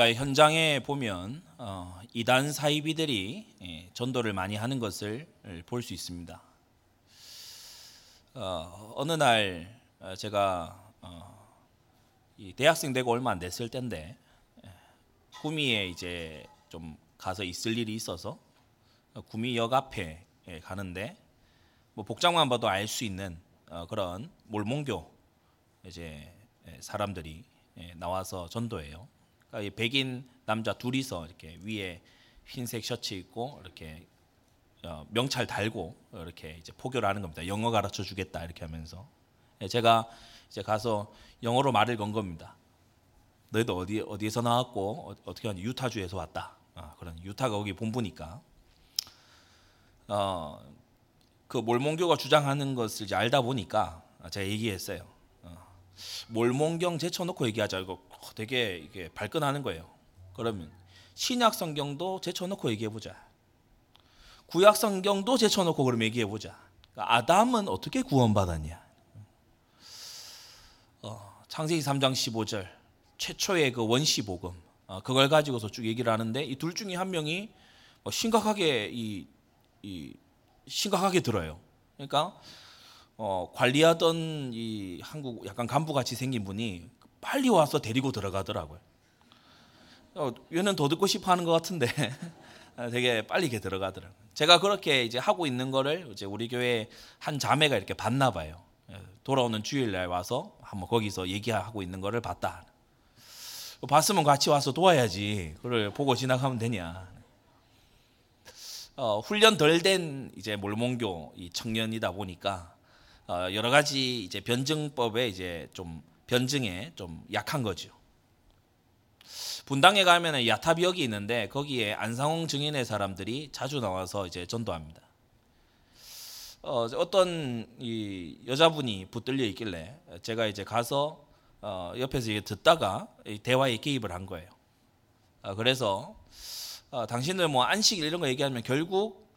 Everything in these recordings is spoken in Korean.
우리가 현장에 보면 어, 이단 사이비들이 예, 전도를 많이 하는 것을 볼 수 있습니다. 어, 어느 날 어, 제가 어, 대학생 되고 얼마 안 됐을 때인데 예, 구미에 이제 좀 가서 있을 일이 있어서 구미역 앞에 예, 가는데 뭐 복장만 봐도 알 수 있는 어, 그런 몰몬교 이제 예, 사람들이 나와서 전도해요. 그러니까 백인 남자 둘이서 이렇게 위에 흰색 셔츠 입고 이렇게 명찰 달고 이렇게 이제 포교를 하는 겁니다. 영어 가르쳐 주겠다 이렇게 하면서 제가 이제 가서 영어로 말을 건 겁니다. 너희도 어디 어디에서 나왔고 어 떻게 하니 유타주에서 왔다. 아, 그런 유타가 거기 본부니까. 어, 그 몰몬교가 주장하는 것을 이제 알다 보니까 제가 얘기했어요. 어, 몰몬경 제쳐놓고 얘기하자. 이거 되게 이게 발끈하는 거예요. 그러면 신약 성경도 제쳐놓고 얘기해 보자. 구약 성경도 제쳐놓고 그럼 얘기해 보자. 그러니까 아담은 어떻게 구원받았냐? 어, 창세기 3장 15절 최초의 그 원시 복음 어, 그걸 가지고서 쭉 얘기를 하는데 이 둘 중에 한 명이 뭐 심각하게 이, 이 심각하게 들어요. 그러니까 어, 관리하던 이 한국 약간 간부 같이 생긴 분이 빨리 와서 데리고 들어가더라고요. 어, 얘는 더 듣고 싶어 하는 것 같은데 되게 빨리 이렇게 들어가더라고요. 제가 그렇게 이제 하고 있는 거를 이제 우리 교회 한 자매가 이렇게 봤나 봐요. 예, 돌아오는 주일날 와서 한번 거기서 얘기하고 있는 거를 봤다. 봤으면 같이 와서 도와야지. 그걸 보고 지나가면 되냐. 어, 훈련 덜 된 이제 몰몬교 이 청년이다 보니까 어, 여러 가지 이제 변증법에 이제 좀 변증에 좀 약한 거죠. 분당에 가면은 야탑역이 있는데 거기에 안상홍 증인의 사람들이 자주 나와서 이제 전도합니다. 어, 어떤 이 여자분이 붙들려 있길래 제가 이제 가서 어, 옆에서 이게 듣다가 대화에 개입을 한 거예요. 어, 그래서 어, 당신들 뭐 안식 이런 거 얘기하면 결국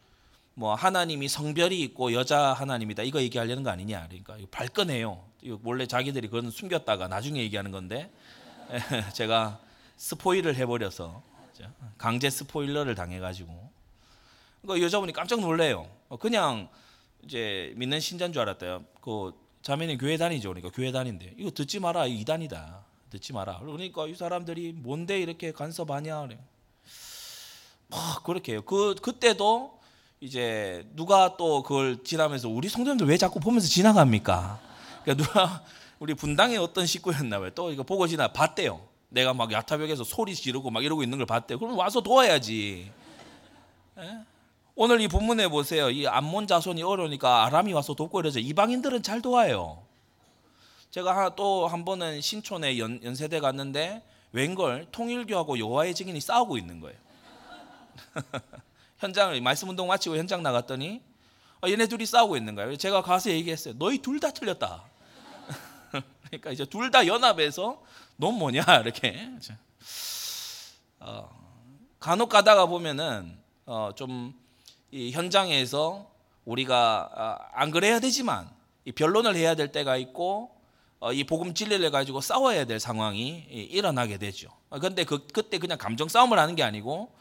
뭐 하나님이 성별이 있고 여자 하나님이다 이거 얘기하려는 거 아니냐 그러니까 발끈해요. 원래 자기들이 그건 숨겼다가 나중에 얘기하는 건데 제가 스포일을 해버려서 강제 스포일러를 당해가지고 그러니까 여자분이 깜짝 놀래요. 어, 그냥 이제 믿는 신자인 줄 알았대요. 그 자매는 교회 다니죠. 그러니까 교회 다닌대. 이거 듣지 마라. 이단이다. 듣지 마라. 그러니까 이 사람들이 뭔데 이렇게 간섭하냐 그래. 막 그렇게 해요. 그 그때도 이제 누가 또 그걸 지나면서 우리 성도님들 왜 자꾸 보면서 지나갑니까? 그러니까 누가 우리 분당의 어떤 식구였나 봐요. 또 이거 보고 지나 봤대요. 내가 막 야타벽에서 소리 지르고 막 이러고 있는 걸 봤대요. 그럼 와서 도와야지. 에? 오늘 이 본문에 보세요. 이 암몬 자손이 어려우니까 아람이 와서 돕고 이러죠. 이방인들은 잘 도와요. 제가 또 한 번은 신촌에 연, 연세대 갔는데 웬걸 통일교하고 여호와의 증인이 싸우고 있는 거예요. 현장을 말씀 운동 마치고 현장 나갔더니 어, 얘네 둘이 싸우고 있는 거예요. 제가 가서 얘기했어요. 너희 둘 다 틀렸다. 그러니까 이제 둘 다 연합해서 넌 뭐냐 이렇게. 어, 간혹 가다가 보면은 어, 좀이 현장에서 우리가 아, 안 그래야 되지만 변론을 해야 될 때가 있고 어, 이 복음 진리를 가지고 싸워야 될 상황이 일어나게 되죠. 그런데 그, 그때 그냥 감정 싸움을 하는 게 아니고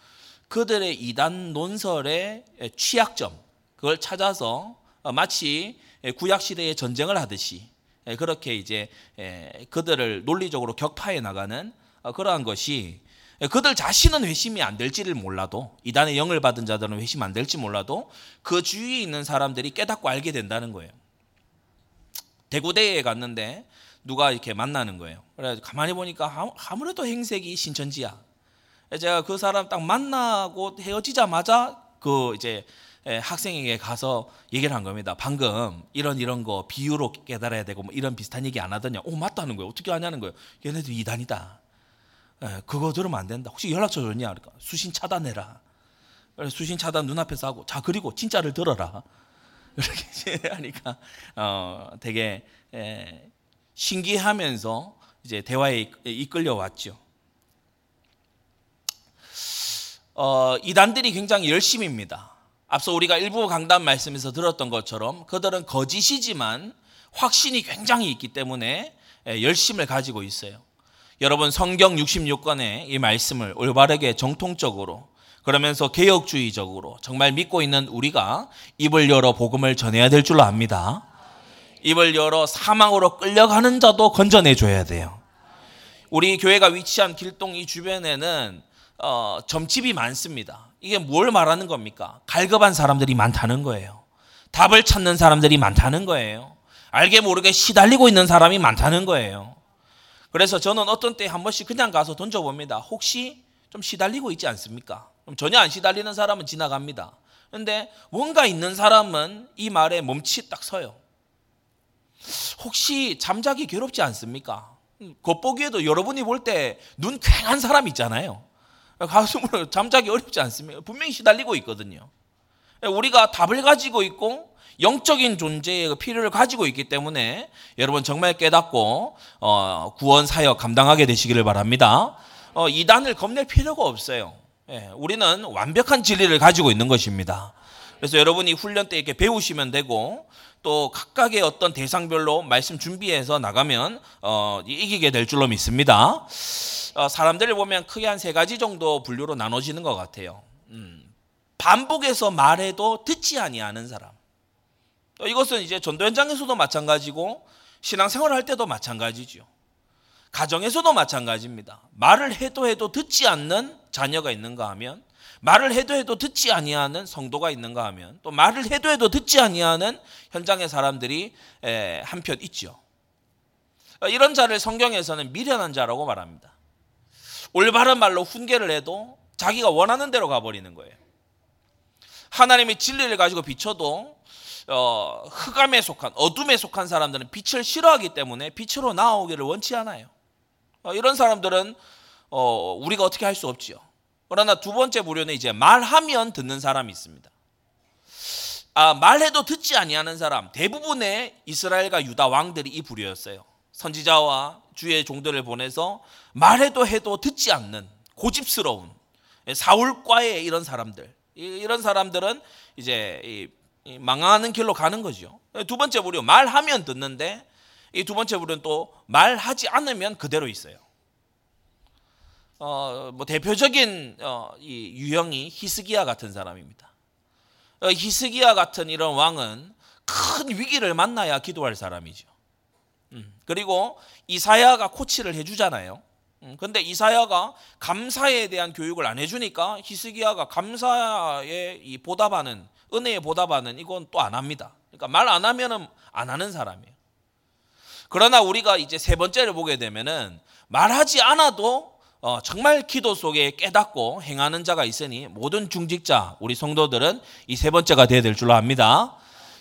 그들의 이단 논설의 취약점 그걸 찾아서 어, 마치 구약 시대의 전쟁을 하듯이 그렇게 이제 그들을 논리적으로 격파해 나가는 어, 그러한 것이 예, 그들 자신은 회심이 안 될지를 몰라도 이단의 영을 받은 자들은 회심 안 될지 몰라도 그 주위에 있는 사람들이 깨닫고 알게 된다는 거예요. 대구대에 갔는데 누가 이렇게 만나는 거예요. 그래 가만히 보니까 아무래도 행색이 신천지야. 제가 그 사람 딱 만나고 헤어지자마자 그 이제 예, 학생에게 가서 얘기를 한 겁니다. 방금 이런 이런 거 비유로 깨달아야 되고 뭐 이런 비슷한 얘기 안 하더냐? 오 맞다는 거예요. 어떻게 하냐는 거예요. 얘네들 이단이다. 예, 그거 들으면 안 된다. 혹시 연락처 줬냐? 그러니까 수신 차단해라. 수신 차단 눈앞에서 하고 자 그리고 진짜를 들어라. 이렇게 하니까 어, 되게 에, 예, 신기하면서 이제 대화에 이끌려 왔죠. 어, 이단들이 굉장히 열심입니다. 앞서 우리가 일부 강단 말씀에서 들었던 것처럼 그들은 거짓이지만 확신이 굉장히 있기 때문에 예, 열심을 가지고 있어요. 여러분 성경 66권의 이 말씀을 올바르게 정통적으로 그러면서 개혁주의적으로 정말 믿고 있는 우리가 입을 열어 복음을 전해야 될 줄로 압니다. 입을 열어 사망으로 끌려가는 자도 건져내 줘야 돼요. 우리 교회가 위치한 길동 이 주변에는 어, 점집이 많습니다. 이게 뭘 말하는 겁니까? 갈급한 사람들이 많다는 거예요. 답을 찾는 사람들이 많다는 거예요. 알게 모르게 시달리고 있는 사람이 많다는 거예요. 그래서 저는 어떤 때 한 번씩 그냥 가서 던져봅니다. 혹시 좀 시달리고 있지 않습니까? 전혀 안 시달리는 사람은 지나갑니다. 근데 뭔가 있는 사람은 이 말에 몸치 딱 서요. 혹시 잠자기 괴롭지 않습니까? 겉보기에도 여러분이 볼 때 눈 쾌한 사람 있잖아요. 가슴으로 잠자기 어렵지 않습니까? 분명히 시달리고 있거든요. 우리가 답을 가지고 있고 영적인 존재의 그 필요를 가지고 있기 때문에 여러분 정말 깨닫고 어, 구원 사역 감당하게 되시기를 바랍니다. 어, 이단을 겁낼 필요가 없어요. 예, 우리는 완벽한 진리를 가지고 있는 것입니다. 그래서 여러분이 훈련 때 이렇게 배우시면 되고 또 각각의 어떤 대상별로 말씀 준비해서 나가면 어, 이기게 될 줄로 믿습니다. 어, 사람들을 보면 크게 한 세 가지 정도 분류로 나눠지는 것 같아요. 음, 반복해서 말해도 듣지 아니하는 사람. 어, 이것은 이제 전도 현장에서도 마찬가지고 신앙생활을 할 때도 마찬가지죠. 가정에서도 마찬가지입니다. 말을 해도 해도 듣지 않는 자녀가 있는가 하면 말을 해도 해도 듣지 아니하는 성도가 있는가 하면 또 말을 해도 해도 듣지 아니하는 현장의 사람들이 한편 있죠. 어, 이런 자를 성경에서는 미련한 자라고 말합니다. 올바른 말로 훈계를 해도 자기가 원하는 대로 가버리는 거예요. 하나님의 진리를 가지고 비춰도 어, 흑암에 속한 어둠에 속한 사람들은 빛을 싫어하기 때문에 빛으로 나오기를 원치 않아요. 어, 이런 사람들은 어, 우리가 어떻게 할 수 없지요. 그러나 두 번째 부류는 이제 말하면 듣는 사람이 있습니다. 아, 말해도 듣지 아니하는 사람 대부분의 이스라엘과 유다 왕들이 이 부류였어요. 선지자와 주의 종들을 보내서 말해도 해도 듣지 않는 고집스러운 사울과의 이런 사람들 이런 사람들은 이제 망하는 길로 가는 거죠. 두 번째 부류 말하면 듣는데 이 두 번째 부류는 또 말하지 않으면 그대로 있어요. 어, 뭐 대표적인 어, 이 유형이 히스기야 같은 사람입니다. 어, 히스기야 같은 이런 왕은 큰 위기를 만나야 기도할 사람이죠. 음, 그리고 이사야가 코치를 해주잖아요. 음, 근데 이사야가 감사에 대한 교육을 안 해주니까 히스기야가 감사에 이 보답하는 은혜에 보답하는 이건 또 안 합니다. 그러니까 말 안 하면은 안 하는 사람이에요. 그러나 우리가 이제 세 번째를 보게 되면은 말하지 않아도 어, 정말 기도 속에 깨닫고 행하는 자가 있으니 모든 중직자 우리 성도들은 이 세 번째가 되어야 될 줄로 압니다.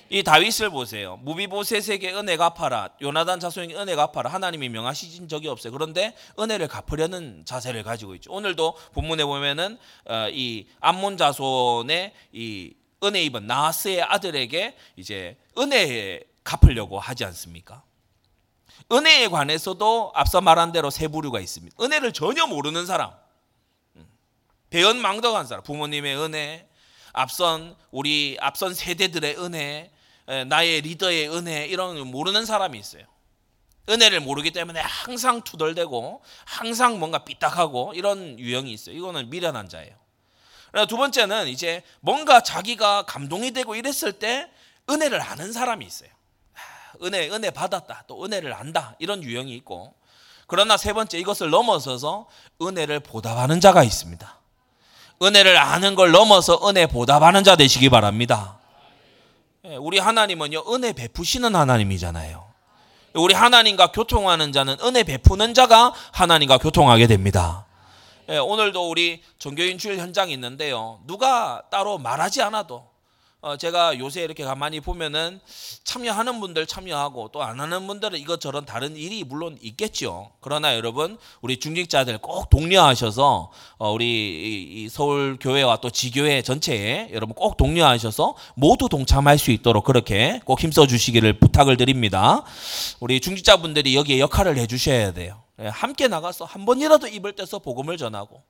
이 다윗을 보세요. 무비보셋에게 은혜 갚아라. 요나단 자손에게 은혜 갚아라. 하나님이 명하신 적이 없어요. 그런데 은혜를 갚으려는 자세를 가지고 있죠. 오늘도 본문에 보면은 어, 이 암몬 자손의 이 은혜 입은 나스의 아들에게 이제 은혜 갚으려고 하지 않습니까? 은혜에 관해서도 앞서 말한 대로 세 부류가 있습니다. 은혜를 전혀 모르는 사람, 음. 배은망덕한 사람, 부모님의 은혜, 앞선 우리 앞선 세대들의 은혜, 나의 리더의 은혜 이런 모르는 사람이 있어요. 은혜를 모르기 때문에 항상 투덜대고 항상 뭔가 삐딱하고 이런 유형이 있어요. 이거는 미련한 자예요. 두 번째는 이제 뭔가 자기가 감동이 되고 이랬을 때 은혜를 아는 사람이 있어요. 은혜, 은혜 받았다. 또 은혜를 안다. 이런 유형이 있고. 그러나 세 번째 이것을 넘어서서 은혜를 보답하는 자가 있습니다. 은혜를 아는 걸 넘어서 은혜 보답하는 자 되시기 바랍니다. 예, 우리 하나님은요, 은혜 베푸시는 하나님이잖아요. 우리 하나님과 교통하는 자는 은혜 베푸는 자가 하나님과 교통하게 됩니다. 예, 오늘도 우리 종교인 주일 현장이 있는데요. 누가 따로 말하지 않아도 어, 제가 요새 이렇게 가만히 보면은 참여하는 분들 참여하고 또 안 하는 분들은 이것저런 다른 일이 물론 있겠죠. 그러나 여러분 우리 중직자들 꼭 독려하셔서 어, 우리 이 서울 교회와 또 지교회 전체에 여러분 꼭 독려하셔서 모두 동참할 수 있도록 그렇게 꼭 힘써 주시기를 부탁을 드립니다. 우리 중직자분들이 여기에 역할을 해 주셔야 돼요. 예, 함께 나가서 한 번이라도 입을 떼서 복음을 전하고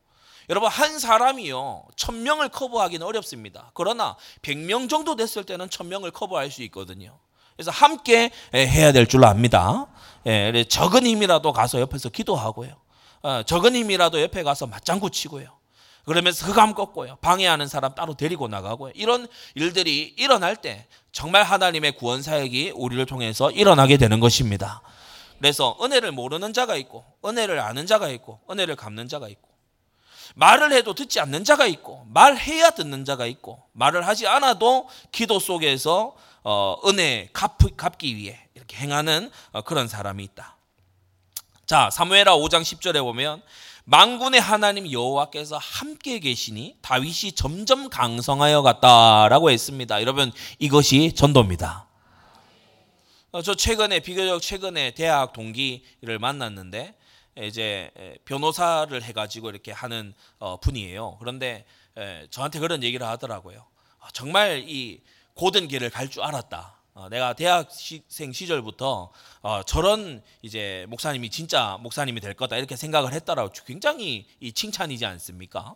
여러분 한 사람이요 천 명을 커버하기는 어렵습니다. 그러나 백 명 정도 됐을 때는 천 명을 커버할 수 있거든요. 그래서 함께 해야 될줄 압니다. 예, 적은 힘이라도 가서 옆에서 기도하고요. 어, 적은 힘이라도 옆에 가서 맞장구 치고요. 그러면서 흑암 꺾고요. 방해하는 사람 따로 데리고 나가고요. 이런 일들이 일어날 때 정말 하나님의 구원 사역이 우리를 통해서 일어나게 되는 것입니다. 그래서 은혜를 모르는 자가 있고 은혜를 아는 자가 있고 은혜를 갚는 자가 있고 말을 해도 듣지 않는 자가 있고 말해야 듣는 자가 있고 말을 하지 않아도 기도 속에서 어, 은혜 갚, 기 위해 이렇게 행하는 어, 그런 사람이 있다. 자 사무엘하 5장 10절에 보면 망군의 하나님 여호와께서 함께 계시니 다윗이 점점 강성하여 갔다라고 했습니다. 여러분 이것이 전도입니다. 어, 저 최근에 비교적 최근에 대학 동기를 만났는데 이제 변호사를 해가지고 이렇게 하는 어, 분이에요. 그런데 저한테 그런 얘기를 하더라고요. 아, 정말 이 고든 길을 갈 줄 알았다. 어, 내가 대학생 시절부터 어, 저런 이제 목사님이 진짜 목사님이 될 거다 이렇게 생각을 했다라고 굉장히 이 칭찬이지 않습니까?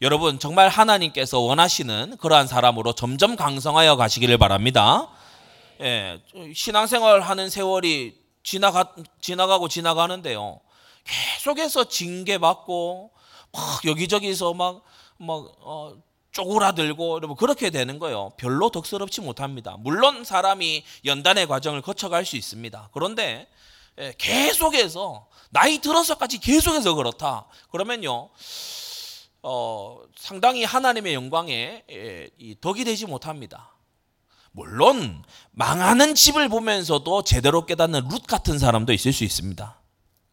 여러분 정말 하나님께서 원하시는 그러한 사람으로 점점 강성하여 가시기를 바랍니다. 예, 신앙생활 하는 세월이 지나가 지나가고 지나가는데요. 계속해서 징계 받고 막 여기저기서 막 막 어, 쪼그라들고 여러분 그렇게 되는 거예요. 별로 덕스럽지 못합니다. 물론 사람이 연단의 과정을 거쳐갈 수 있습니다. 그런데 예, 계속해서 나이 들어서까지 계속해서 그렇다. 그러면요. 어, 상당히 하나님의 영광에 예, 덕이 되지 못합니다. 물론 망하는 집을 보면서도 제대로 깨닫는 룻 같은 사람도 있을 수 있습니다.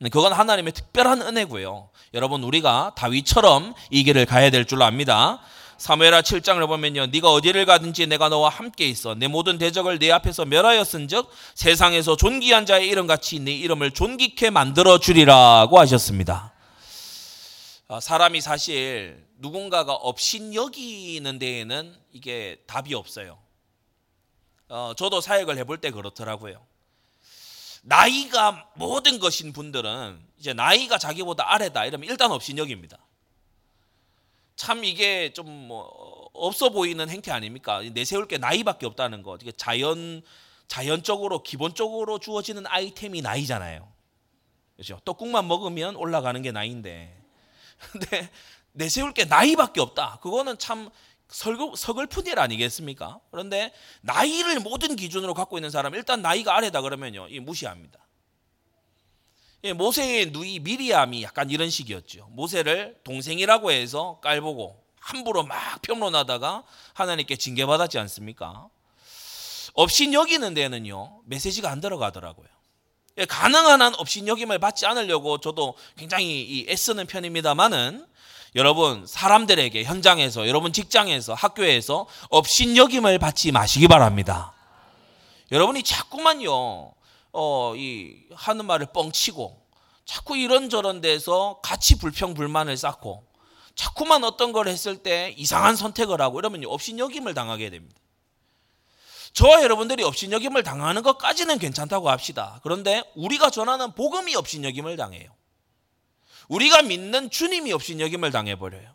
그건 하나님의 특별한 은혜고요. 여러분 우리가 다윗처럼 이 길을 가야 될 줄 압니다. 사무엘하 7장을 보면요. 네가 어디를 가든지 내가 너와 함께 있어. 내 모든 대적을 네 앞에서 멸하였은즉 세상에서 존귀한 자의 이름 같이 네 이름을 존귀케 만들어 주리라고 하셨습니다. 아, 사람이 사실 누군가가 업신 여기는 데에는 이게 답이 없어요. 어, 저도 사역을 해볼 때 그렇더라고요. 나이가 모든 것인 분들은 이제 나이가 자기보다 아래다 이러면 일단 업신 여깁니다. 참 이게 좀 뭐 없어 보이는 행태 아닙니까? 내세울 게 나이밖에 없다는 거. 이게 자연 자연적으로 기본적으로 주어지는 아이템이 나이잖아요. 그렇죠? 떡국만 먹으면 올라가는 게 나이인데. 근데 내세울 게 나이밖에 없다. 그거는 참 서글픈 일 아니겠습니까? 그런데 나이를 모든 기준으로 갖고 있는 사람 일단 나이가 아래다 그러면요. 이 무시합니다. 예, 모세의 누이 미리암이 약간 이런 식이었죠. 모세를 동생이라고 해서 깔보고 함부로 막 평론하다가 하나님께 징계받았지 않습니까? 업신 여기는 데는요 메시지가 안 들어가더라고요. 예, 가능한 한 업신 여김을 받지 않으려고 저도 굉장히 애쓰는 편입니다만은 여러분 사람들에게 현장에서 여러분 직장에서 학교에서 업신 여김을 받지 마시기 바랍니다. 여러분이 자꾸만요 어, 이 하는 말을 뻥치고 자꾸 이런저런 데서 같이 불평 불만을 쌓고 자꾸만 어떤 걸 했을 때 이상한 선택을 하고 이러면 업신여김을 당하게 됩니다. 저와 여러분들이 업신여김을 당하는 것까지는 괜찮다고 합시다. 그런데 우리가 전하는 복음이 업신여김을 당해요. 우리가 믿는 주님이 업신여김을 당해버려요.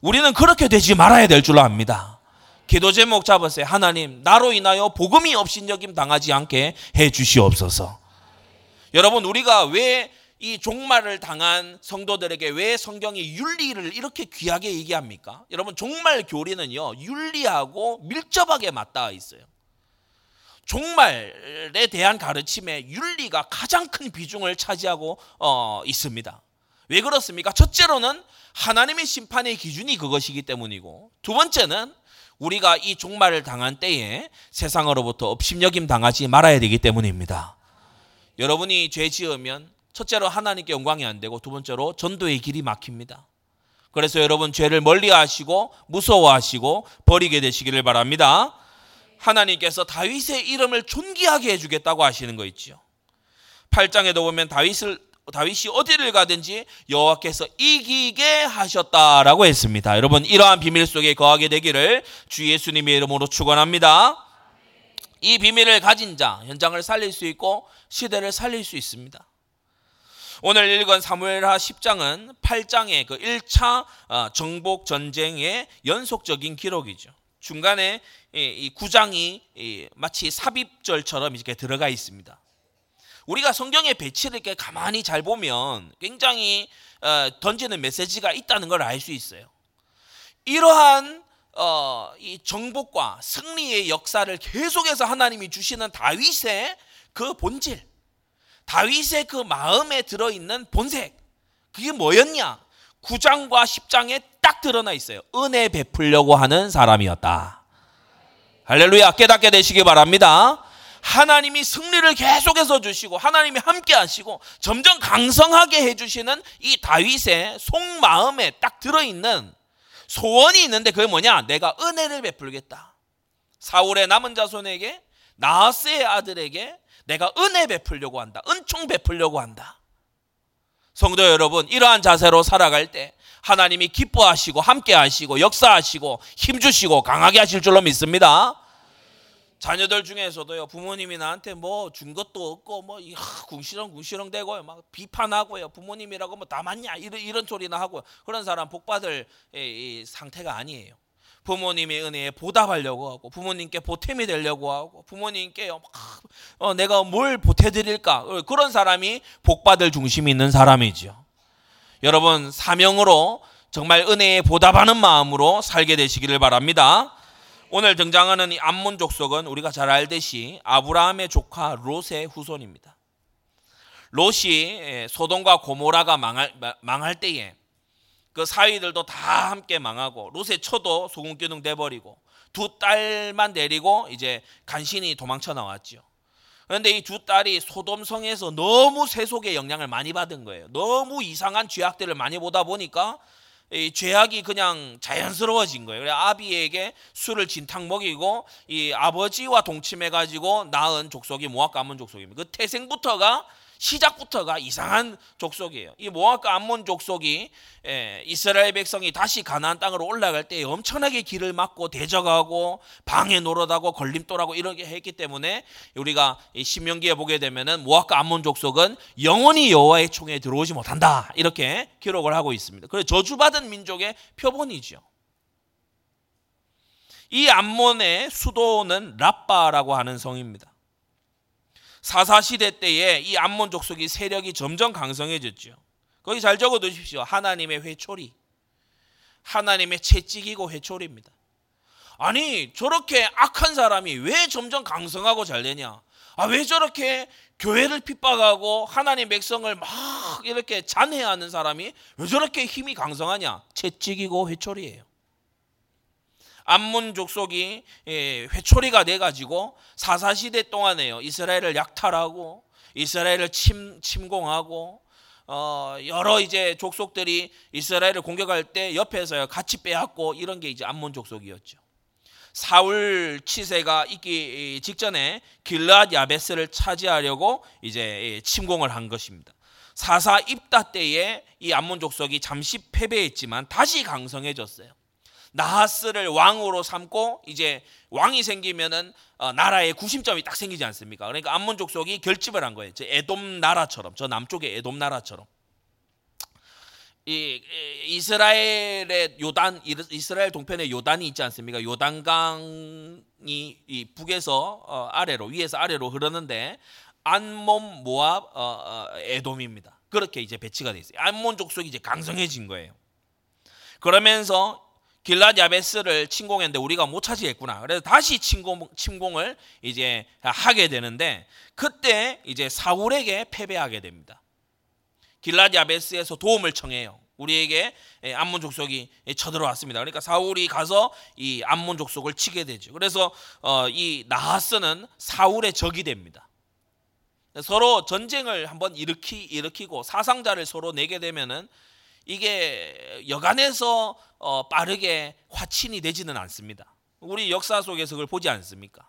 우리는 그렇게 되지 말아야 될줄 압니다. 기도 제목 잡으세요. 하나님, 나로 인하여 복음이 업신여김 당하지 않게 해 주시옵소서. 여러분, 우리가 왜 이 종말을 당한 성도들에게 왜 성경이 윤리를 이렇게 귀하게 얘기합니까? 여러분, 종말 교리는요, 윤리하고 밀접하게 맞닿아 있어요. 종말에 대한 가르침에 윤리가 가장 큰 비중을 차지하고 어, 있습니다. 왜 그렇습니까? 첫째로는 하나님의 심판의 기준이 그것이기 때문이고, 두 번째는 우리가 이 종말을 당한 때에 세상으로부터 업심여김 당하지 말아야 되기 때문입니다. 여러분이 죄 지으면 첫째로 하나님께 영광이 안 되고 두 번째로 전도의 길이 막힙니다. 그래서 여러분 죄를 멀리 하시고 무서워하시고 버리게 되시기를 바랍니다. 하나님께서 다윗의 이름을 존귀하게 해주겠다고 하시는 거 있죠. 8장에도 보면 다윗을 다윗이 어디를 가든지 여호와께서 이기게 하셨다라고 했습니다. 여러분 이러한 비밀 속에 거하게 되기를 주 예수님의 이름으로 축원합니다. 이 비밀을 가진 자 현장을 살릴 수 있고 시대를 살릴 수 있습니다. 오늘 읽은 사무엘하 10장은 8장의 그 1차 어, 정복 전쟁의 연속적인 기록이죠. 중간에 이 9장이 마치 삽입절처럼 이렇게 들어가 있습니다. 우리가 성경의 배치를 이렇게 가만히 잘 보면 굉장히 어, 던지는 메시지가 있다는 걸 알 수 있어요. 이러한 어, 이 정복과 승리의 역사를 계속해서 하나님이 주시는 다윗의 그 본질, 다윗의 그 마음에 들어 있는 본색, 그게 뭐였냐? 9장과 10장에 딱 드러나 있어요. 은혜 베풀려고 하는 사람이었다. 할렐루야 깨닫게 되시기 바랍니다. 하나님이 승리를 계속해서 주시고 하나님이 함께 하시고 점점 강성하게 해 주시는 이 다윗의 속마음에 딱 들어 있는 소원이 있는데 그게 뭐냐? 내가 은혜를 베풀겠다. 사울의 남은 자손에게 나하스의 아들에게 내가 은혜 베풀려고 한다. 은총 베풀려고 한다. 성도 여러분, 이러한 자세로 살아갈 때 하나님이 기뻐하시고 함께 하시고 역사하시고 힘 주시고 강하게 하실 줄로 믿습니다. 자녀들 중에서도요 부모님이 나한테 뭐 준 것도 없고 뭐 궁시렁 궁시렁 대고요 막 비판하고요 부모님이라고 뭐 다 맞냐 이런 이런 소리나 하고 그런 사람 복 받을 상태가 아니에요. 부모님의 은혜에 보답하려고 하고 부모님께 보탬이 되려고 하고 부모님께 어, 내가 뭘 보태드릴까 어, 그런 사람이 복 받을 중심이 있는 사람이죠. 여러분 사명으로 정말 은혜에 보답하는 마음으로 살게 되시기를 바랍니다. 오늘 등장하는 이 암몬 족속은 우리가 잘 알듯이 아브라함의 조카 롯의 후손입니다. 롯이 소돔과 고모라가 망할, 망할 때에 그 사위들도 다 함께 망하고 롯의 처도 소금기둥 돼버리고 두 딸만 내리고 이제 간신히 도망쳐 나왔죠. 그런데 이 두 딸이 소돔성에서 너무 세속의 영향을 많이 받은 거예요. 너무 이상한 죄악들을 많이 보다 보니까 이 죄악이 그냥 자연스러워진 거예요. 그래 아비에게 술을 진탕 먹이고 이 아버지와 동침해 가지고 낳은 족속이 모압 가문 족속입니다. 그 태생부터가 시작부터가 이상한 족속이에요. 이 모압과 암몬 족속이 예, 이스라엘 백성이 다시 가나안 땅으로 올라갈 때 엄청나게 길을 막고 대적하고 방해 노릇하고 걸림돌하고 이렇게 했기 때문에 우리가 신명기에 보게 되면은 모압과 암몬 족속은 영원히 여호와의 총에 들어오지 못한다 이렇게 기록을 하고 있습니다. 그래 저주받은 민족의 표본이죠. 이 암몬의 수도는 라빠라고 하는 성입니다. 사사 시대 때에 이 암몬 족속이 세력이 점점 강성해졌죠. 거기 잘 적어 두십시오. 하나님의 회초리. 하나님의 채찍이고 회초리입니다. 아니, 저렇게 악한 사람이 왜 점점 강성하고 잘 되냐? 아, 왜 저렇게 교회를 핍박하고 하나님 백성을 막 이렇게 잔해하는 사람이 왜 저렇게 힘이 강성하냐? 채찍이고 회초리예요. 암문 족속이 예, 회초리가 돼 가지고 사사 시대 동안에요. 이스라엘을 약탈하고 이스라엘을 침, 침공하고 어, 여러 이제 족속들이 이스라엘을 공격할 때 옆에서 같이 빼앗고 이런 게 이제 암몬 족속이었죠. 사울 치세가 있기 직전에 길라앗 야베스를 차지하려고 이제 예, 침공을 한 것입니다. 사사 입다 때에 이 암몬 족속이 잠시 패배했지만 다시 강성해졌어요. 나하스를 왕으로 삼고 이제 왕이 생기면은 어, 나라의 구심점이 딱 생기지 않습니까? 그러니까 암몬 족속이 결집을 한 거예요. 저 에돔 나라처럼 저 남쪽의 에돔 나라처럼. 이 이스라엘의 요단 이스라엘 동편에 요단이 있지 않습니까? 요단강이 이 북에서 어, 아래로 위에서 아래로 흐르는데 안몬 모압 어, 에돔입니다. 그렇게 이제 배치가 돼 있어요. 안몬 족속이 이제 강성해진 거예요. 그러면서 길랏 야베스를 침공했는데 우리가 못 차지했구나. 그래서 다시 침공, 침공을 이제 하게 되는데 그때 이제 사울에게 패배하게 됩니다. 길랏 야베스에서 도움을 청해요. 우리에게 암몬 족속이 쳐들어왔습니다. 그러니까 사울이 가서 이 암몬 족속을 치게 되죠. 그래서 어, 이 나하스는 사울의 적이 됩니다. 서로 전쟁을 한번 일으키 일으키고 사상자를 서로 내게 되면은 이게 여간에서 어, 빠르게 화친이 되지는 않습니다. 우리 역사 속에서 그걸 보지 않습니까?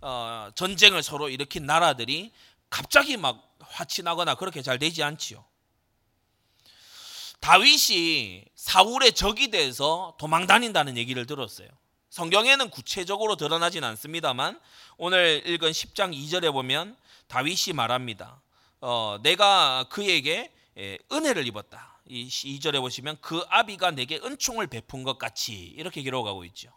어, 전쟁을 서로 일으킨 나라들이 갑자기 막 화친하거나 그렇게 잘 되지 않지요. 다윗이 사울의 적이 돼서 도망 다닌다는 얘기를 들었어요. 성경에는 구체적으로 드러나진 않습니다만 오늘 읽은 10장 2절에 보면 다윗이 말합니다. 어, 내가 그에게 은혜를 입었다. 이 2절에 보시면 그 아비가 내게 은총을 베푼 것 같이 이렇게 기록하고 있죠.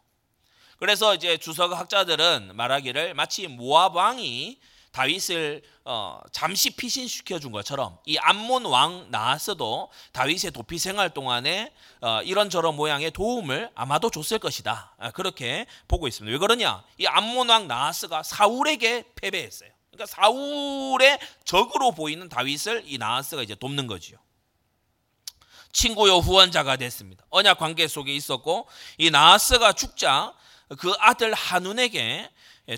그래서 이제 주석 학자들은 말하기를 마치 모압 왕이 다윗을 어, 잠시 피신시켜 준 것처럼 이 암몬 왕 나하스도 다윗의 도피 생활 동안에 어, 이런저런 모양의 도움을 아마도 줬을 것이다. 아, 그렇게 보고 있습니다. 왜 그러냐? 이 암몬 왕 나하스가 사울에게 패배했어요. 그러니까 사울의 적으로 보이는 다윗을 이 나하스가 이제 돕는 거지요. 친구요 후원자가 됐습니다. 언약 관계 속에 있었고 이 나하스가 죽자 그 아들 한운에게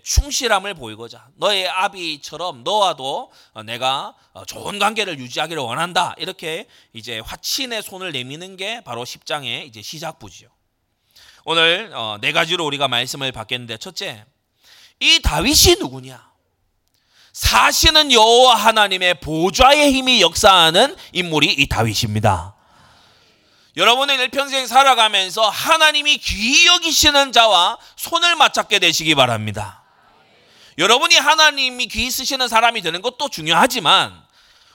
충실함을 보이고자 너의 아비처럼 너와도 내가 좋은 관계를 유지하기를 원한다. 이렇게 이제 화친의 손을 내미는 게 바로 10장의 이제 시작부지요. 오늘 어, 네 가지로 우리가 말씀을 받겠는데 첫째, 이 다윗이 누구냐? 사시는 여호와 하나님의 보좌의 힘이 역사하는 인물이 이 다윗입니다. 여러분의 일평생 살아가면서 하나님이 귀히 여기시는 자와 손을 맞잡게 되시기 바랍니다. 여러분이 하나님이 귀히 쓰시는 사람이 되는 것도 중요하지만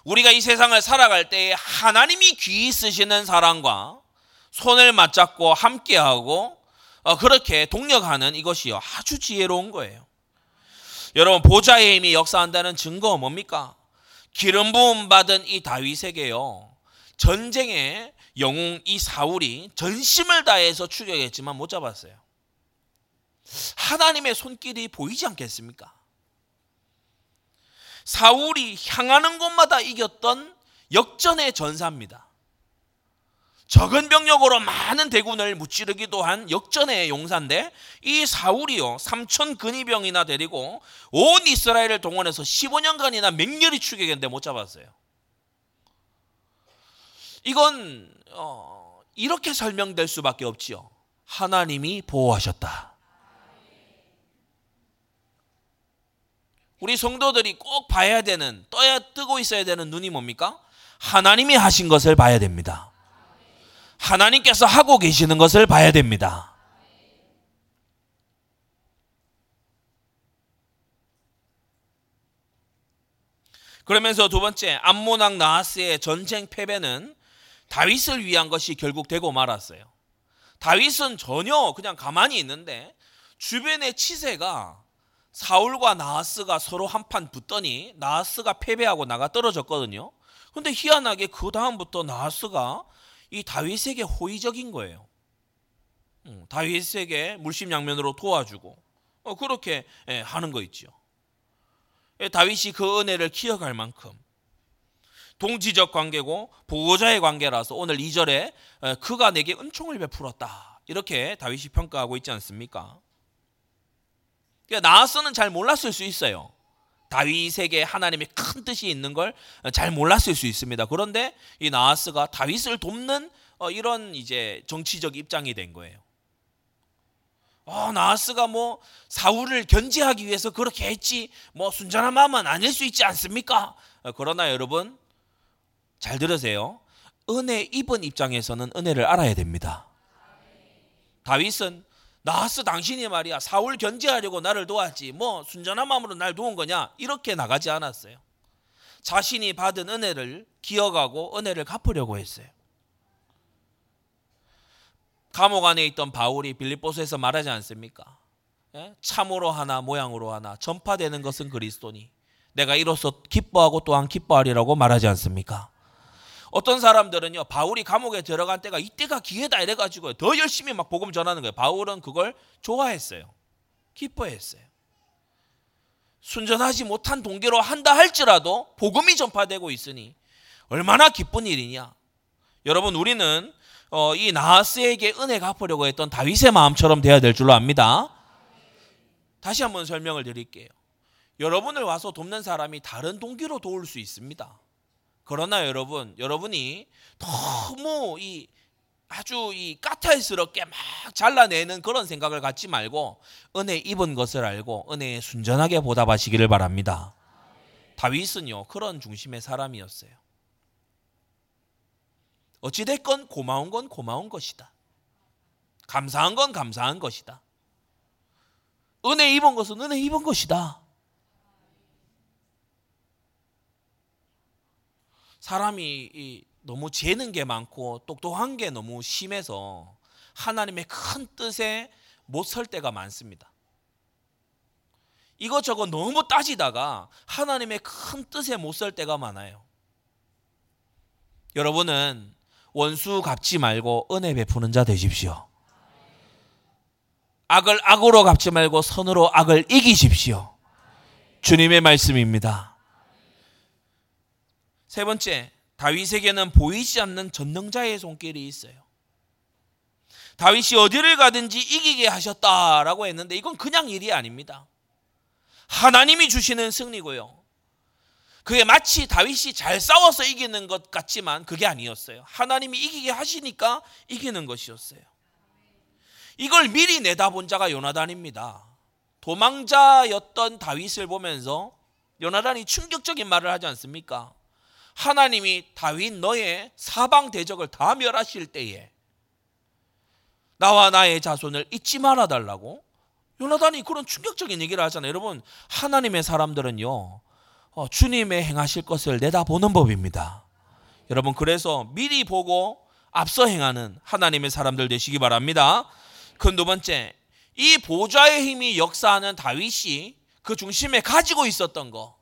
우리가 이 세상을 살아갈 때 하나님이 귀히 쓰시는 사람과 손을 맞잡고 함께하고 어, 그렇게 동력하는 이것이요 아주 지혜로운 거예요. 여러분 보좌의 힘이 역사한다는 증거 뭡니까? 기름 부음 받은 이 다윗에게요 전쟁에 영웅 이 사울이 전심을 다해서 추격했지만 못 잡았어요. 하나님의 손길이 보이지 않겠습니까? 사울이 향하는 곳마다 이겼던 역전의 전사입니다. 적은 병력으로 많은 대군을 무찌르기도 한 역전의 용사인데 이 사울이요 3천 근위병이나 데리고 온 이스라엘을 동원해서 15년간이나 맹렬히 추격했는데 못 잡았어요. 이건 어, 이렇게 설명될 수밖에 없지요. 하나님이 보호하셨다. 우리 성도들이 꼭 봐야 되는 떠야 뜨고 있어야 되는 눈이 뭡니까? 하나님이 하신 것을 봐야 됩니다. 하나님께서 하고 계시는 것을 봐야 됩니다. 그러면서 두 번째 암모낭 나하스의 전쟁 패배는 다윗을 위한 것이 결국 되고 말았어요. 다윗은 전혀 그냥 가만히 있는데 주변의 치세가 사울과 나하스가 서로 한판 붙더니 나하스가 패배하고 나가 떨어졌거든요. 근데 희한하게 그 다음부터 나하스가 이 다윗에게 호의적인 거예요. 음, 다윗에게 물심양면으로 도와주고 어, 그렇게 예, 하는 거 있죠. 예, 다윗이 그 은혜를 기억할 만큼 동지적 관계고 보호자의 관계라서 오늘 2절에 그가 내게 은총을 베풀었다. 이렇게 다윗이 평가하고 있지 않습니까? 그러니까 나하스는 잘 몰랐을 수 있어요. 다윗에게 하나님의 큰 뜻이 있는 걸 잘 몰랐을 수 있습니다. 그런데 이 나하스가 다윗을 돕는 어, 이런 이제 정치적 입장이 된 거예요. 어, 나하스가 뭐 사울을 견제하기 위해서 그렇게 했지 뭐 순전한 마음은 아닐 수 있지 않습니까? 어, 그러나 여러분 잘 들으세요. 은혜 입은 입장에서는 은혜를 알아야 됩니다. 다윗은 나하스 당신이 말이야 사울 견제하려고 나를 도왔지 뭐 순전한 마음으로 날 도운 거냐 이렇게 나가지 않았어요. 자신이 받은 은혜를 기억하고 은혜를 갚으려고 했어요. 감옥 안에 있던 바울이 빌립보스에서 말하지 않습니까? 예? 참으로 하나 모양으로 하나 전파되는 것은 그리스도니 내가 이로써 기뻐하고 또한 기뻐하리라고 말하지 않습니까? 어떤 사람들은요 바울이 감옥에 들어간 때가 이때가 기회다 이래가지고 더 열심히 막 복음 전하는 거예요. 바울은 그걸 좋아했어요. 기뻐했어요. 순전하지 못한 동기로 한다 할지라도 복음이 전파되고 있으니 얼마나 기쁜 일이냐. 여러분 우리는 어, 이 나하스에게 은혜 갚으려고 했던 다윗의 마음처럼 되어야 될 줄로 압니다. 다시 한번 설명을 드릴게요. 여러분을 와서 돕는 사람이 다른 동기로 도울 수 있습니다. 그러나 여러분, 여러분이 너무 이 아주 이 까탈스럽게 막 잘라내는 그런 생각을 갖지 말고 은혜 입은 것을 알고 은혜에 순전하게 보답하시기를 바랍니다. 다윗은요 그런 중심의 사람이었어요. 어찌됐건 고마운 건 고마운 것이다. 감사한 건 감사한 것이다. 은혜 입은 것은 은혜 입은 것이다. 사람이 너무 재는 게 많고 똑똑한 게 너무 심해서 하나님의 큰 뜻에 못 설 때가 많습니다. 이것저것 너무 따지다가 하나님의 큰 뜻에 못 설 때가 많아요. 여러분은 원수 갚지 말고 은혜 베푸는 자 되십시오. 악을 악으로 갚지 말고 선으로 악을 이기십시오. 주님의 말씀입니다. 세 번째, 다윗에게는 보이지 않는 전능자의 손길이 있어요. 다윗이 어디를 가든지 이기게 하셨다라고 했는데 이건 그냥 일이 아닙니다. 하나님이 주시는 승리고요. 그게 마치 다윗이 잘 싸워서 이기는 것 같지만 그게 아니었어요. 하나님이 이기게 하시니까 이기는 것이었어요. 이걸 미리 내다본 자가 요나단입니다. 도망자였던 다윗을 보면서 요나단이 충격적인 말을 하지 않습니까? 하나님이 다윗 너의 사방 대적을 다 멸하실 때에 나와 나의 자손을 잊지 말아 달라고 요나단이 그런 충격적인 얘기를 하잖아요. 여러분 하나님의 사람들은요 어, 주님의 행하실 것을 내다보는 법입니다. 여러분 그래서 미리 보고 앞서 행하는 하나님의 사람들 되시기 바랍니다. 그 두 번째 이 보좌의 힘이 역사하는 다윗이 그 중심에 가지고 있었던 거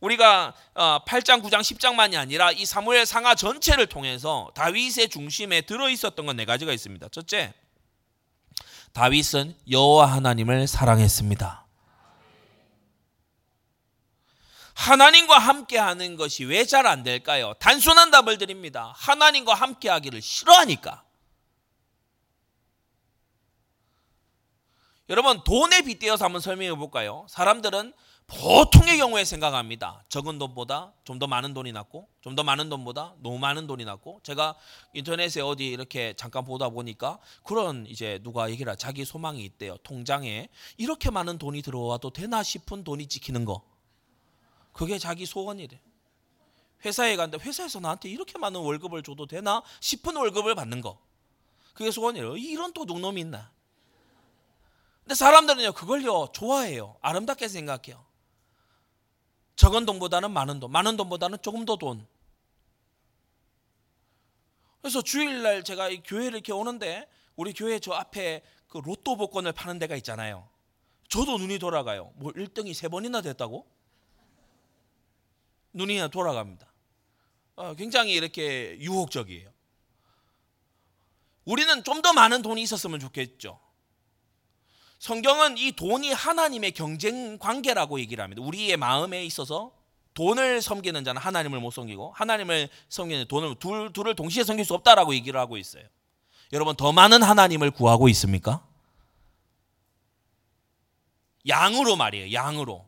우리가 8장, 9장, 10장만이 아니라 이 사무엘 상하 전체를 통해서 다윗의 중심에 들어 있었던 건 네 가지가 있습니다. 첫째, 다윗은 여호와 하나님을 사랑했습니다. 하나님과 함께 하는 것이 왜 잘 안 될까요? 단순한 답을 드립니다. 하나님과 함께 하기를 싫어하니까. 여러분, 돈에 빗대어서 한번 설명해 볼까요? 사람들은 보통의 경우에 생각합니다. 적은 돈보다 좀 더 많은 돈이 낫고, 좀 더 많은 돈보다 너무 많은 돈이 낫고, 제가 인터넷에 어디 이렇게 잠깐 보다 보니까 그런 이제 누가 얘기를 자기 소망이 있대요. 통장에 이렇게 많은 돈이 들어와도 되나 싶은 돈이 찍히는 거. 그게 자기 소원이래. 회사에 갔는데 회사에서 나한테 이렇게 많은 월급을 줘도 되나 싶은 월급을 받는 거. 그게 소원이래요. 이런 도둑놈이 있나? 근데 사람들은요, 그걸요, 좋아해요. 아름답게 생각해요. 적은 돈보다는 많은 돈, 많은 돈보다는 조금 더 돈. 그래서 주일날 제가 교회를 이렇게 오는데 우리 교회 저 앞에 그 로또 복권을 파는 데가 있잖아요. 저도 눈이 돌아가요. 뭐 1등이 세 번이나 됐다고? 눈이 돌아갑니다. 어, 굉장히 이렇게 유혹적이에요. 우리는 좀 더 많은 돈이 있었으면 좋겠죠. 성경은 이 돈이 하나님의 경쟁 관계라고 얘기를 합니다. 우리의 마음에 있어서 돈을 섬기는 자는 하나님을 못 섬기고 하나님을 섬기는 돈을 둘, 둘을 동시에 섬길 수 없다라고 얘기를 하고 있어요. 여러분 더 많은 하나님을 구하고 있습니까? 양으로 말이에요. 양으로.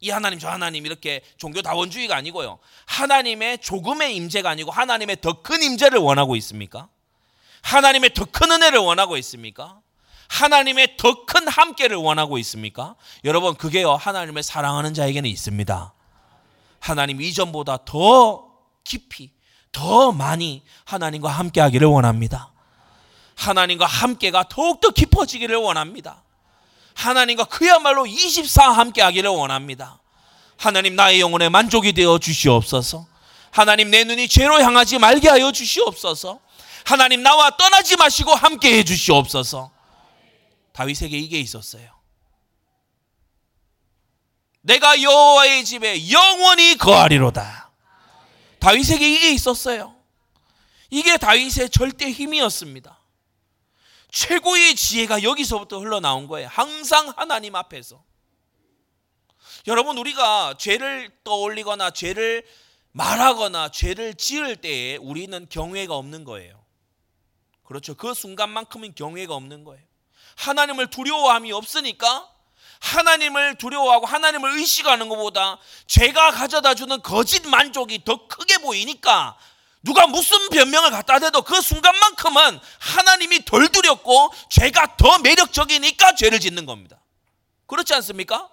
이 하나님 저 하나님 이렇게 종교 다원주의가 아니고요. 하나님의 조금의 임재가 아니고 하나님의 더 큰 임재를 원하고 있습니까? 하나님의 더 큰 은혜를 원하고 있습니까? 하나님의 더 큰 함께를 원하고 있습니까? 여러분 그게요 하나님을 사랑하는 자에게는 있습니다. 하나님 이전보다 더 깊이 더 많이 하나님과 함께 하기를 원합니다. 하나님과 함께가 더욱더 깊어지기를 원합니다. 하나님과 그야말로 24 함께 하기를 원합니다. 하나님 나의 영혼에 만족이 되어 주시옵소서. 하나님 내 눈이 죄로 향하지 말게 하여 주시옵소서. 하나님 나와 떠나지 마시고 함께 해 주시옵소서. 다윗에게 이게 있었어요. 내가 여호와의 집에 영원히 거하리로다. 다윗에게 이게 있었어요. 이게 다윗의 절대 힘이었습니다. 최고의 지혜가 여기서부터 흘러나온 거예요. 항상 하나님 앞에서. 여러분 우리가 죄를 떠올리거나 죄를 말하거나 죄를 지을 때에 우리는 경외가 없는 거예요. 그렇죠. 그 순간만큼은 경외가 없는 거예요. 하나님을 두려워함이 없으니까 하나님을 두려워하고 하나님을 의식하는 것보다 죄가 가져다 주는 거짓 만족이 더 크게 보이니까 누가 무슨 변명을 갖다 대도 그 순간만큼은 하나님이 덜 두렵고 죄가 더 매력적이니까 죄를 짓는 겁니다. 그렇지 않습니까?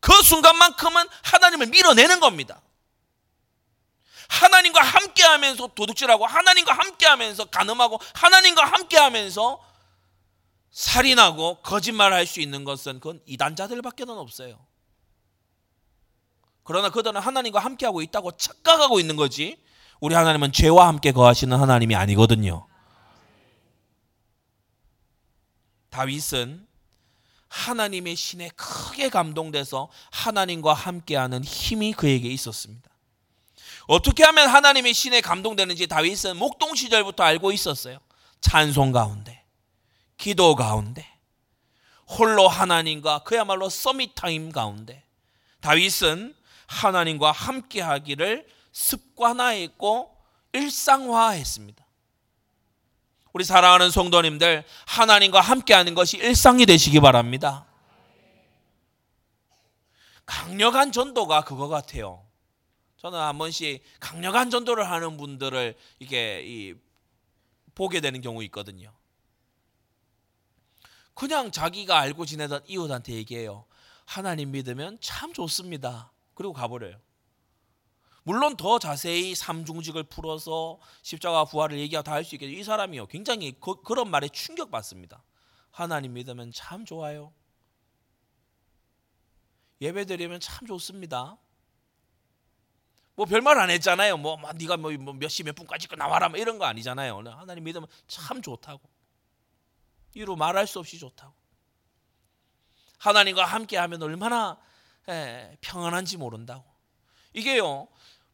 그 순간만큼은 하나님을 밀어내는 겁니다. 하나님과 함께 하면서 도둑질하고 하나님과 함께 하면서 가늠하고 하나님과 함께 하면서 살인하고 거짓말 할 수 있는 것은 그건 이단자들밖에는 없어요. 그러나 그들은 하나님과 함께하고 있다고 착각하고 있는 거지. 우리 하나님은 죄와 함께 거하시는 하나님이 아니거든요. 다윗은 하나님의 신에 크게 감동돼서 하나님과 함께하는 힘이 그에게 있었습니다. 어떻게 하면 하나님의 신에 감동되는지 다윗은 목동 시절부터 알고 있었어요. 찬송 가운데, 기도 가운데, 홀로 하나님과 그야말로 서밋 타임 가운데 다윗은 하나님과 함께하기를 습관화했고 일상화했습니다. 우리 사랑하는 성도님들 하나님과 함께하는 것이 일상이 되시기 바랍니다. 강력한 전도가 그거 같아요. 저는 한 번씩 강력한 전도를 하는 분들을 이게 보게 되는 경우 있거든요. 그냥 자기가 알고 지내던 이웃한테 얘기해요. 하나님 믿으면 참 좋습니다. 그리고 가버려요. 물론 더 자세히 삼중직을 풀어서 십자가 부활을 얘기하 다할 수 있겠죠. 이 사람이요. 굉장히 그, 그런 말에 충격받습니다. 하나님 믿으면 참 좋아요. 예배 드리면 참 좋습니다. 뭐 별말 안 했잖아요. 뭐, 뭐 네가 뭐, 뭐몇 시 몇 분까지 나와라 뭐 이런 거 아니잖아요. 하나님 믿으면 참 좋다고. 이루 말할 수 없이 좋다고. 하나님과 함께하면 얼마나 예, 평안한지 모른다고. 이게요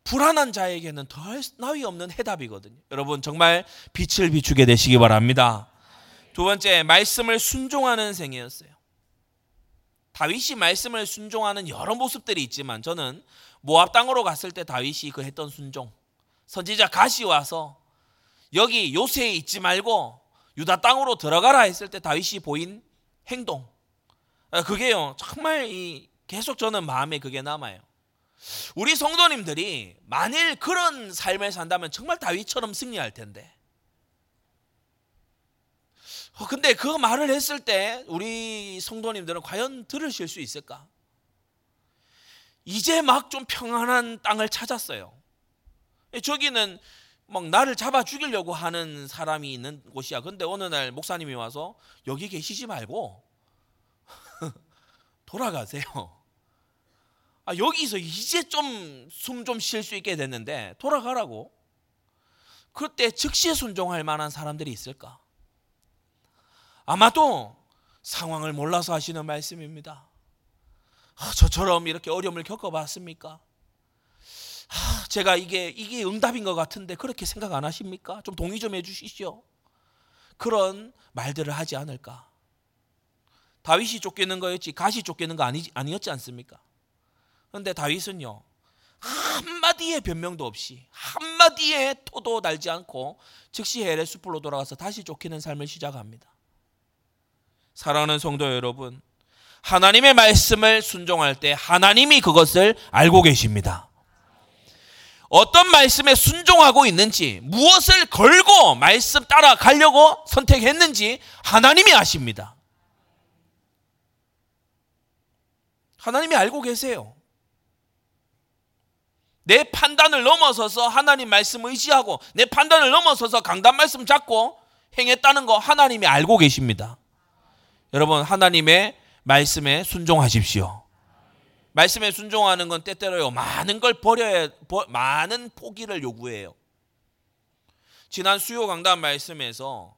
불안한 자에게는 더할 나위 없는 해답이거든요. 여러분 정말 빛을 비추게 되시기 바랍니다. 두 번째 말씀을 순종하는 생이었어요. 다윗이 말씀을 순종하는 여러 모습들이 있지만 저는 모압 땅으로 갔을 때 다윗이 그 했던 순종. 선지자 가시 와서 여기 요새에 있지 말고 유다 땅으로 들어가라 했을 때 다윗이 보인 행동. 아, 그게요 정말 이 계속 저는 마음에 그게 남아요. 우리 성도님들이 만일 그런 삶을 산다면 정말 다윗처럼 승리할 텐데. 어, 근데 그 말을 했을 때 우리 성도님들은 과연 들으실 수 있을까? 이제 막 좀 평안한 땅을 찾았어요. 저기는 막 나를 잡아 죽이려고 하는 사람이 있는 곳이야. 근데 어느 날 목사님이 와서 여기 계시지 말고 돌아가세요. 아, 여기서 이제 좀 숨 좀 쉴 수 있게 됐는데 돌아가라고. 그때 즉시 순종할 만한 사람들이 있을까? 아마도 상황을 몰라서 하시는 말씀입니다. 아, 저처럼 이렇게 어려움을 겪어봤습니까? 아, 제가 이게 이게 응답인 것 같은데 그렇게 생각 안 하십니까? 좀 동의 좀 해주시죠. 그런 말들을 하지 않을까? 다윗이 쫓기는 거였지 가시 쫓기는 거 아니, 아니었지 않습니까? 그런데 다윗은요 한마디의 변명도 없이 한마디의 토도 달지 않고 즉시 헤레 숲으로 돌아가서 다시 쫓기는 삶을 시작합니다. 사랑하는 성도 여러분, 하나님의 말씀을 순종할 때 하나님이 그것을 알고 계십니다. 어떤 말씀에 순종하고 있는지, 무엇을 걸고 말씀 따라가려고 선택했는지 하나님이 아십니다. 하나님이 알고 계세요. 내 판단을 넘어서서 하나님 말씀 의지하고 내 판단을 넘어서서 강단 말씀 잡고 행했다는 거 하나님이 알고 계십니다. 여러분 하나님의 말씀에 순종하십시오. 말씀에 순종하는 건 때때로요 많은 걸 버려야 버, 많은 포기를 요구해요. 지난 수요 강단 말씀에서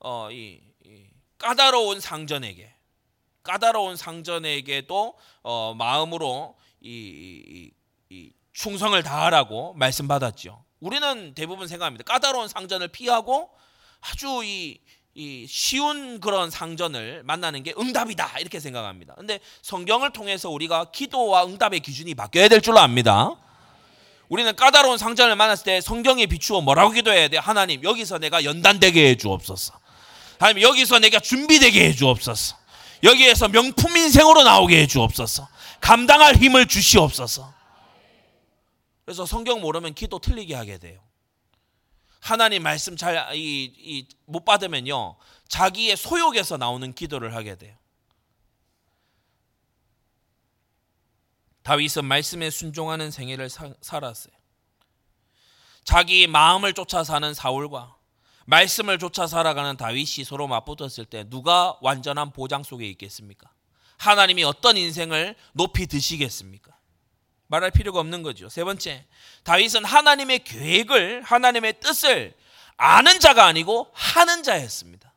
어, 이, 이 까다로운 상전에게 까다로운 상전에게도 어, 마음으로 이, 이, 이 충성을 다하라고 말씀 받았죠. 우리는 대부분 생각합니다. 까다로운 상전을 피하고 아주 이, 이 쉬운 그런 상전을 만나는 게 응답이다 이렇게 생각합니다. 근데 성경을 통해서 우리가 기도와 응답의 기준이 바뀌어야 될 줄로 압니다. 우리는 까다로운 상전을 만났을 때 성경에 비추어 뭐라고 기도해야 돼? 하나님 여기서 내가 연단되게 해 주옵소서. 하나님 여기서 내가 준비되게 해 주옵소서. 여기에서 명품 인생으로 나오게 해 주옵소서. 감당할 힘을 주시옵소서. 그래서 성경 모르면 기도 틀리게 하게 돼요. 하나님 말씀 잘 못 받으면요 자기의 소욕에서 나오는 기도를 하게 돼요. 다윗은 말씀에 순종하는 생애를 사, 살았어요. 자기 마음을 쫓아 사는 사울과 말씀을 쫓아 살아가는 다윗이 서로 맞붙었을 때 누가 완전한 보장 속에 있겠습니까? 하나님이 어떤 인생을 높이 드시겠습니까? 말할 필요가 없는 거죠. 세 번째, 다윗은 하나님의 계획을, 하나님의 뜻을 아는 자가 아니고 하는 자였습니다.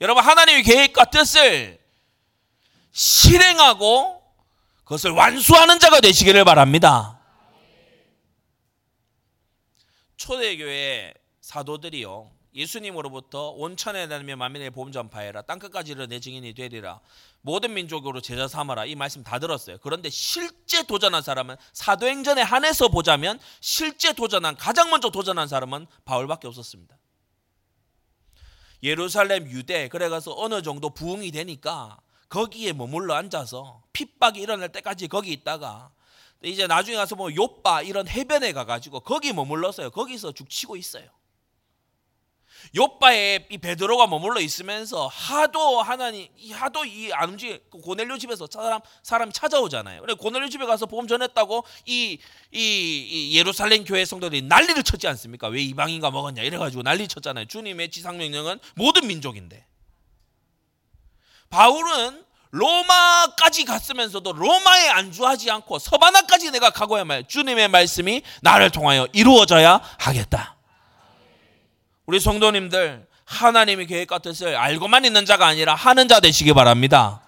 여러분, 하나님의 계획과 뜻을 실행하고 그것을 완수하는 자가 되시기를 바랍니다. 초대교회 사도들이요. 예수님으로부터 온천에 다니며 만민의 보험 전파해라. 땅 끝까지 이내 증인이 되리라. 모든 민족으로 제자 삼아라. 이 말씀 다 들었어요. 그런데 실제 도전한 사람은 사도행전에 한해서 보자면 실제 도전한 가장 먼저 도전한 사람은 바울밖에 없었습니다. 예루살렘 유대 그래 가서 어느 정도 부흥이 되니까 거기에 머물러 앉아서 핍박이 일어날 때까지 거기 있다가 이제 나중에 가서 뭐 요빠 이런 해변에 가가지고 거기 머물렀어요. 거기서 죽치고 있어요. 요빠에 이 베드로가 머물러 있으면서 하도 하나님 하도 이 안 움직 그 고넬료 집에서 사람 사람이 찾아오잖아요. 그래 고넬료 집에 가서 복음 전했다고 이, 이, 이 예루살렘 교회 성도들이 난리를 쳤지 않습니까? 왜 이방인가 먹었냐 이래가지고 난리 쳤잖아요. 주님의 지상 명령은 모든 민족인데 바울은 로마까지 갔으면서도 로마에 안주하지 않고 서바나까지 내가 가고야 말 주님의 말씀이 나를 통하여 이루어져야 하겠다. 우리 성도님들 하나님의 계획과 뜻을 알고만 있는 자가 아니라 하는 자 되시기 바랍니다.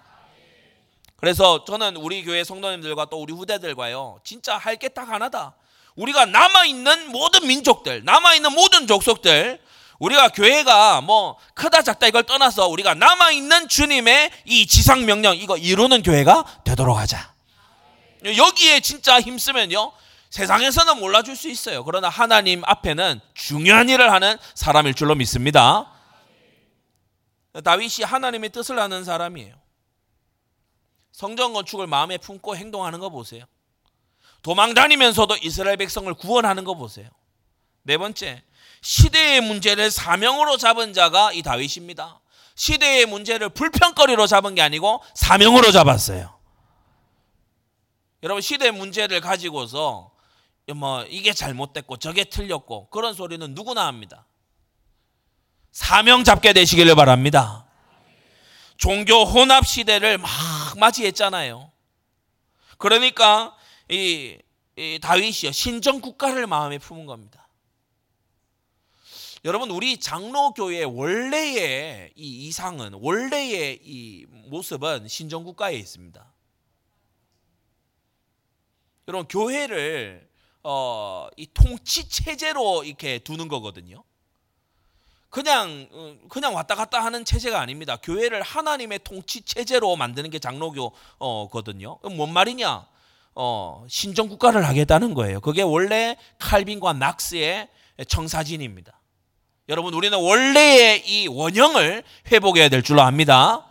그래서 저는 우리 교회 성도님들과 또 우리 후대들과요 진짜 할 게 딱 하나다. 우리가 남아 있는 모든 민족들, 남아 있는 모든 족속들, 우리가 교회가 뭐 크다 작다 이걸 떠나서 우리가 남아 있는 주님의 이 지상 명령 이거 이루는 교회가 되도록 하자. 여기에 진짜 힘쓰면요 세상에서는 몰라줄 수 있어요. 그러나 하나님 앞에는 중요한 일을 하는 사람일 줄로 믿습니다. 다윗이 하나님의 뜻을 아는 사람이에요. 성전 건축을 마음에 품고 행동하는 거 보세요. 도망 다니면서도 이스라엘 백성을 구원하는 거 보세요. 네 번째, 시대의 문제를 사명으로 잡은 자가 이 다윗입니다. 시대의 문제를 불평거리로 잡은 게 아니고 사명으로 잡았어요. 여러분 시대의 문제를 가지고서 뭐 이게 잘못됐고 저게 틀렸고 그런 소리는 누구나 합니다. 사명 잡게 되시기를 바랍니다. 종교 혼합 시대를 막 맞이했잖아요. 그러니까 이, 이 다윗이요 신정 국가를 마음에 품은 겁니다. 여러분 우리 장로 교회 원래의 이 이상은 원래의 이 모습은 신정 국가에 있습니다. 여러분 교회를 어, 이 통치 체제로 이렇게 두는 거거든요. 그냥 어, 그냥 왔다 갔다 하는 체제가 아닙니다. 교회를 하나님의 통치 체제로 만드는 게 장로교거든요. 뭔 말이냐? 어, 신정 국가를 하겠다는 거예요. 그게 원래 칼빈과 낙스의 청사진입니다. 여러분 우리는 원래의 이 원형을 회복해야 될 줄로 압니다.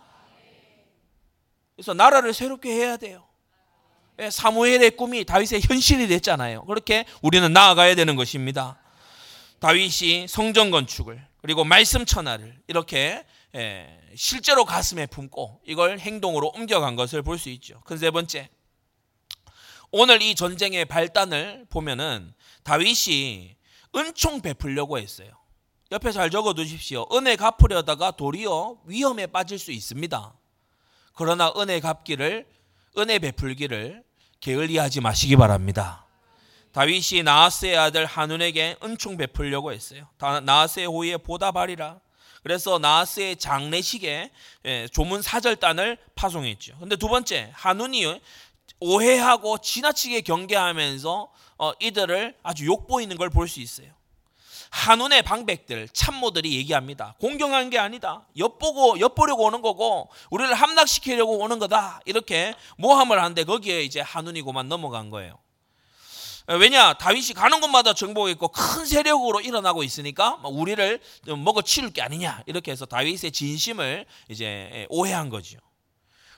그래서 나라를 새롭게 해야 돼요. 예, 사무엘의 꿈이 다윗의 현실이 됐잖아요. 그렇게 우리는 나아가야 되는 것입니다. 다윗이 성전 건축을 그리고 말씀 천하를 이렇게 예, 실제로 가슴에 품고 이걸 행동으로 옮겨간 것을 볼 수 있죠. 그 세 번째, 오늘 이 전쟁의 발단을 보면은 다윗이 은총 베풀려고 했어요. 옆에 잘 적어 두십시오. 은혜 갚으려다가 도리어 위험에 빠질 수 있습니다. 그러나 은혜 갚기를 은혜 베풀기를 게을리하지 마시기 바랍니다. 다윗이 나하스의 아들 한운에게 은총 베풀려고 했어요. 나하스의 호의에 보답하리라. 그래서 나하스의 장례식에 예, 조문 사절단을 파송했죠. 근데 두 번째 한운이 오해하고 지나치게 경계하면서 어, 이들을 아주 욕보이는 걸 볼 수 있어요. 한운의 방백들 참모들이 얘기합니다. 공경한 게 아니다. 엿보고 엿보려고 오는 거고 우리를 함락시키려고 오는 거다. 이렇게 모함을 하는데 거기에 이제 한운이고만 넘어간 거예요. 왜냐 다윗이 가는 곳마다 정복이 있고 큰 세력으로 일어나고 있으니까 우리를 먹어 치울 게 아니냐 이렇게 해서 다윗의 진심을 이제 오해한 거죠.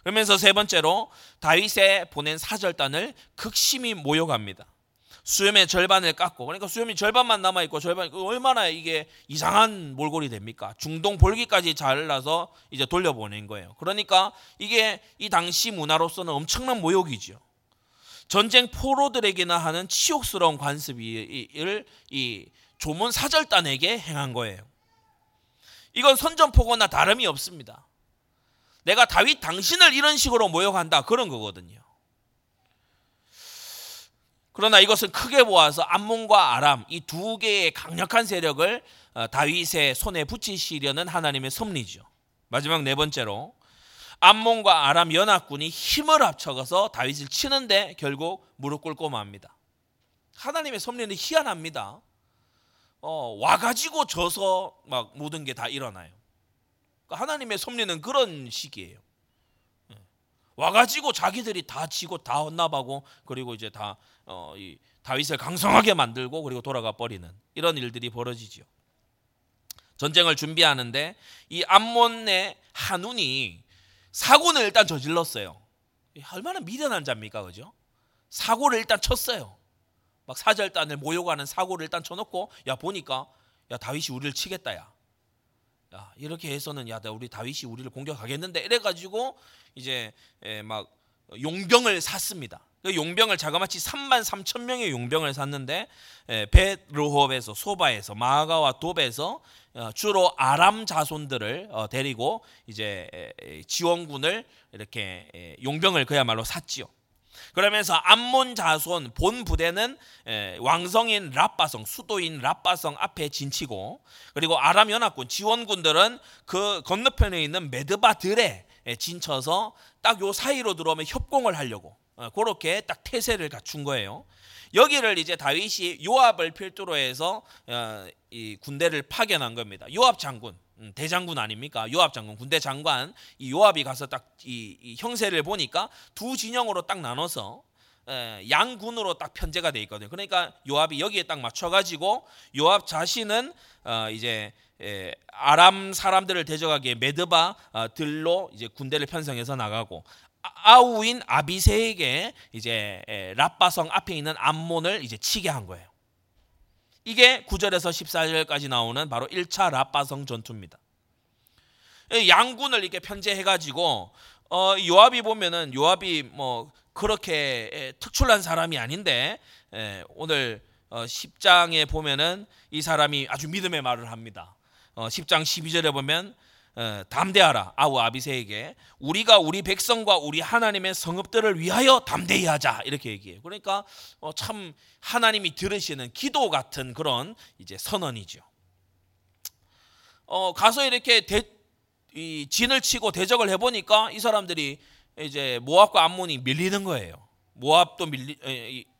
그러면서 세 번째로 다윗의 보낸 사절단을 극심히 모욕합니다. 수염의 절반을 깎고 그러니까 수염이 절반만 남아 있고 절반 얼마나 이게 이상한 몰골이 됩니까? 중동 볼기까지 잘라서 이제 돌려보낸 거예요. 그러니까 이게 이 당시 문화로서는 엄청난 모욕이죠. 전쟁 포로들에게나 하는 치욕스러운 관습을 이 조문 사절단에게 행한 거예요. 이건 선전포고나 다름이 없습니다. 내가 다윗 당신을 이런 식으로 모욕한다 그런 거거든요. 그러나 이것은 크게 보아서 암몬과 아람 이 두 개의 강력한 세력을 어, 다윗의 손에 붙이시려는 하나님의 섭리죠. 마지막 네 번째로 암몬과 아람 연합군이 힘을 합쳐서 다윗을 치는데 결국 무릎 꿇고 맙니다. 하나님의 섭리는 희한합니다. 어, 와가지고 져서 막 모든 게 다 일어나요. 그러니까 하나님의 섭리는 그런 식이에요. 예. 와가지고 자기들이 다 지고 다 헌납하고 그리고 이제 다 어, 이 다윗을 강성하게 만들고 그리고 돌아가 버리는 이런 일들이 벌어지죠. 전쟁을 준비하는데 이 암몬의 한운이 사고는 일단 저질렀어요. 얼마나 미련한 자입니까, 그죠? 사고를 일단 쳤어요. 막 사절단을 모욕하는 사고를 일단 쳐놓고 야 보니까 야 다윗이 우리를 치겠다 야. 야 이렇게 해서는 야 우리 다윗이 우리를 공격하겠는데 이래가지고 이제 막 용병을 샀습니다. 그 용병을 자그마치 3만 3천 명의 용병을 샀는데 베르홉에서 소바에서 마가와 돕에서 어, 주로 아람 자손들을 어, 데리고 이제 지원군을 이렇게 용병을 그야말로 샀지요. 그러면서 암몬 자손 본 부대는 왕성인 라빠성 수도인 라빠성 앞에 진치고 그리고 아람 연합군 지원군들은 그 건너편에 있는 메드바들에 진쳐서 딱 요 사이로 들어오면 협공을 하려고 어, 그렇게 딱 태세를 갖춘 거예요. 여기를 이제 다윗이 요압을 필두로 해서 어, 이 군대를 파견한 겁니다. 요압 장군 음, 대장군 아닙니까? 요압 장군, 군대 장관 이 요압이 가서 딱이 이 형세를 보니까 두 진영으로 딱 나눠서 양군으로 딱 편제가 돼 있거든요. 그러니까 요압이 여기에 딱 맞춰가지고 요압 자신은 어 이제 아람 사람들을 대적하기에 메드바 어, 들로 이제 군대를 편성해서 나가고 아, 아우인 아비세에게 이제 라빠성 앞에 있는 암몬을 이제 치게 한 거예요. 이게 9절에서 14절까지 나오는 바로 1차 라빠성 전투입니다. 양군을 이렇게 편제해 가지고 어, 요압이 보면은 요압이 뭐 그렇게 특출난 사람이 아닌데 에, 오늘 어, 10장에 보면은 이 사람이 아주 믿음의 말을 합니다. 어, 10장 12절에 보면 어, 담대하라 아우 아비세에게 우리가 우리 백성과 우리 하나님의 성읍들을 위하여 담대히 하자 이렇게 얘기해요. 그러니까 어, 참 하나님이 들으시는 기도 같은 그런 이제 선언이죠. 어, 가서 이렇게 대, 이 진을 치고 대적을 해보니까 이 사람들이 이제 모압과 암몬이 밀리는 거예요. 모압도 밀리,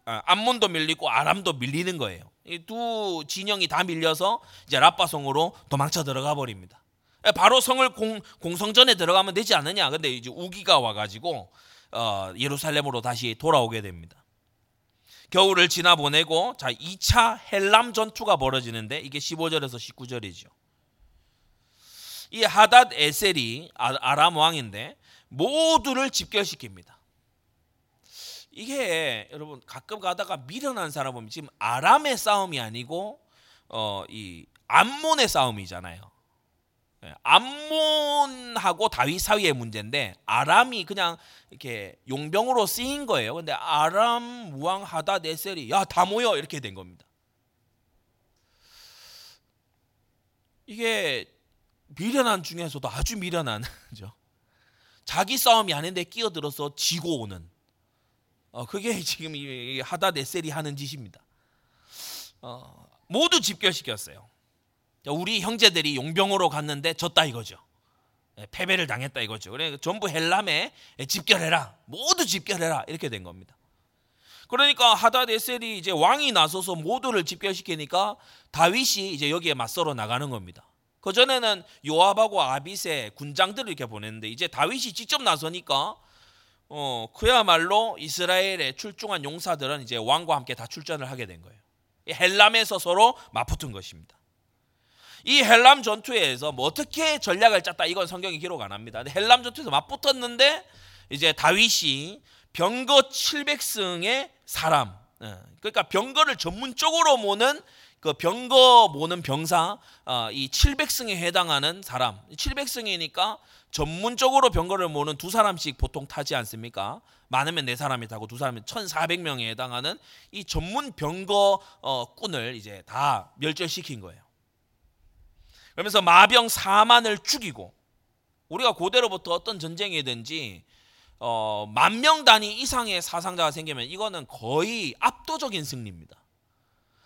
아, 암몬도 밀리고 아람도 밀리는 거예요. 이 두 진영이 다 밀려서 이제 라빠성으로 도망쳐 들어가 버립니다. 예, 바로 성을 공, 공성전에 들어가면 되지 않느냐. 근데 이제 우기가 와가지고 어, 예루살렘으로 다시 돌아오게 됩니다. 겨울을 지나 보내고 자 2차 헬람 전투가 벌어지는데 이게 15절에서 19절이죠. 이 하닷 에셀이 아, 아람 왕인데 모두를 집결시킵니다. 이게 여러분 가끔 가다가 미련한 사람 보면 지금 아람의 싸움이 아니고 어, 이 암몬의 싸움이잖아요. 예, 암몬하고 다윗 사이의 문제인데 아람이 그냥 이렇게 용병으로 쓰인 거예요. 근데 아람 왕 하다 네셀이 야 다 모여 이렇게 된 겁니다. 이게 미련한 중에서도 아주 미련한 죠 자기 싸움이 아닌데 끼어들어서 지고 오는 어, 그게 지금 하다 네셀이 하는 짓입니다. 어, 모두 집결시켰어요. 우리 형제들이 용병으로 갔는데 졌다 이거죠. 예, 패배를 당했다 이거죠. 그래 전부 헬람에 집결해라. 모두 집결해라. 이렇게 된 겁니다. 그러니까 하다데셀이 이제 왕이 나서서 모두를 집결시키니까 다윗이 이제 여기에 맞서러 나가는 겁니다. 그 전에는 요압하고 아비세 군장들을 이렇게 보냈는데 이제 다윗이 직접 나서니까 어 그야말로 이스라엘에 출중한 용사들은 이제 왕과 함께 다 출전을 하게 된 거예요. 헬람에서 서로 맞붙은 것입니다. 이 헬람 전투에서 뭐 어떻게 전략을 짰다 이건 성경이 기록 안 합니다. 헬람 전투에서 맞붙었는데 이제 다윗이 병거 700승의 사람, 예, 그러니까 병거를 전문적으로 모는 그 병거 모는 병사 어, 이 700승에 해당하는 사람 700승이니까 전문적으로 병거를 모는 두 사람씩 보통 타지 않습니까? 많으면 네 사람이 타고 두 사람이 1,400명에 해당하는 이 전문 병거 어, 꾼을 이제 다 멸절시킨 거예요. 그러면서 마병 4만을 죽이고 우리가 고대로부터 어떤 전쟁이든지 어, 만 명 단위 이상의 사상자가 생기면 이거는 거의 압도적인 승리입니다.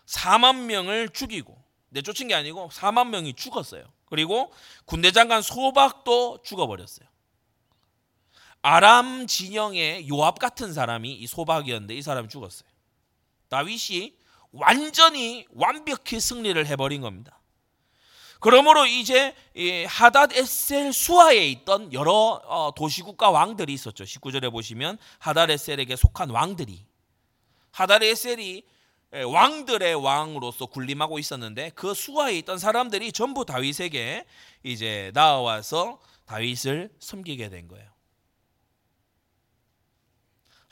4만 명을 죽이고 내쫓은 게 아니고 4만 명이 죽었어요. 그리고 군대 장관 소박도 죽어버렸어요. 아람 진영의 요압 같은 사람이 이 소박이었는데 이 사람이 죽었어요. 다윗이 완전히 완벽히 승리를 해버린 겁니다. 그러므로 이제 하닷 에셀 수하에 있던 여러 어, 도시국가 왕들이 있었죠. 19절에 보시면 하닷 에셀에게 속한 왕들이 하닷 에셀이 왕들의 왕으로서 군림하고 있었는데 그 수하에 있던 사람들이 전부 다윗에게 이제 나와서 다윗을 섬기게 된 거예요.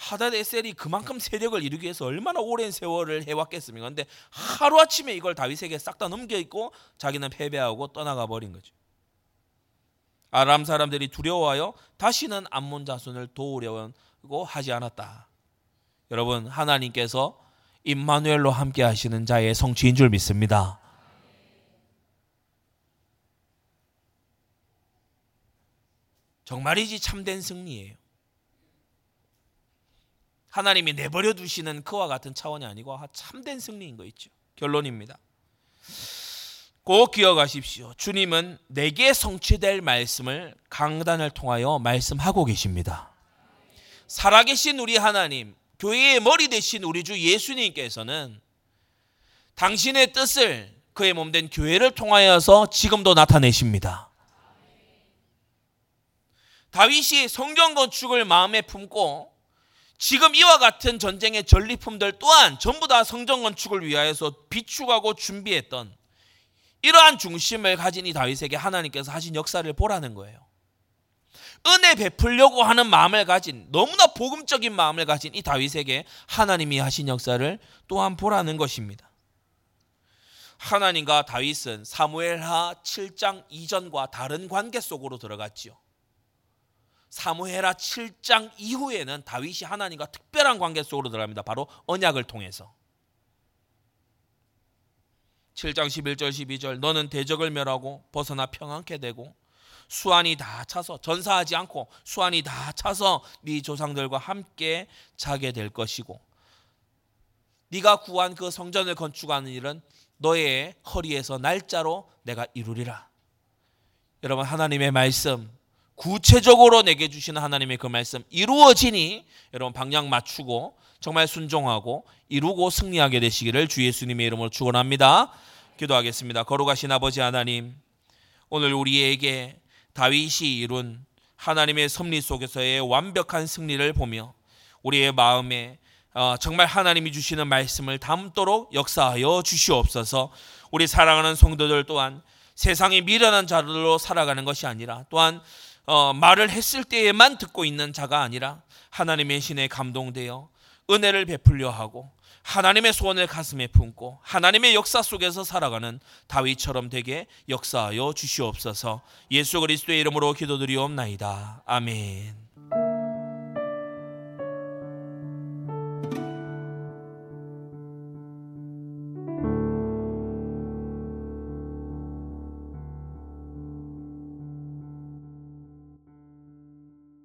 하닷 에셀이 그만큼 세력을 이루기 위해서 얼마나 오랜 세월을 해왔겠습니까? 근데 하루 아침에 이걸 다윗에게 싹 다 넘겨 있고 자기는 패배하고 떠나가 버린 거죠. 아람 사람들이 두려워하여 다시는 암몬 자손을 도우려고 하지 않았다. 여러분 하나님께서 임마누엘로 함께 하시는 자의 성취인 줄 믿습니다. 정말이지 참된 승리예요. 하나님이 내버려 두시는 그와 같은 차원이 아니고 참된 승리인 거 있죠. 결론입니다. 꼭 기억하십시오. 주님은 내게 성취될 말씀을 강단을 통하여 말씀하고 계십니다. 살아계신 우리 하나님, 교회의 머리 대신 우리 주 예수님께서는 당신의 뜻을 그의 몸된 교회를 통하여서 지금도 나타내십니다. 다윗이 성전 건축을 마음에 품고 지금 이와 같은 전쟁의 전리품들 또한 전부 다 성전 건축을 위하여서 비축하고 준비했던 이러한 중심을 가진 이 다윗에게 하나님께서 하신 역사를 보라는 거예요. 은혜 베풀려고 하는 마음을 가진 너무나 복음적인 마음을 가진 이 다윗에게 하나님이 하신 역사를 또한 보라는 것입니다. 하나님과 다윗은 사무엘하 7장 이전과 다른 관계 속으로 들어갔지요. 사무엘하 7장 이후에는 다윗이 하나님과 특별한 관계 속으로 들어갑니다. 바로 언약을 통해서. 7장 11절 12절 너는 대적을 멸하고 벗어나 평안케 되고 수완이 다 차서 전사하지 않고 수완이 다 차서 네 조상들과 함께 자게 될 것이고 네가 구한 그 성전을 건축하는 일은 너의 허리에서 날짜로 내가 이루리라. 여러분 하나님의 말씀 구체적으로 내게 주시는 하나님의 그 말씀 이루어지니 여러분 방향 맞추고 정말 순종하고 이루고 승리하게 되시기를 주 예수님의 이름으로 축원합니다. 기도하겠습니다. 거룩하신 아버지 하나님 오늘 우리에게 다윗이 이룬 하나님의 섭리 속에서의 완벽한 승리를 보며 우리의 마음에 어, 정말 하나님이 주시는 말씀을 담도록 역사하여 주시옵소서. 우리 사랑하는 성도들 또한 세상에 미련한 자들로 살아가는 것이 아니라 또한 어, 말을 했을 때에만 듣고 있는 자가 아니라 하나님의 신에 감동되어 은혜를 베풀려 하고 하나님의 소원을 가슴에 품고 하나님의 역사 속에서 살아가는 다윗처럼 되게 역사하여 주시옵소서 예수 그리스도의 이름으로 기도드리옵나이다. 아멘.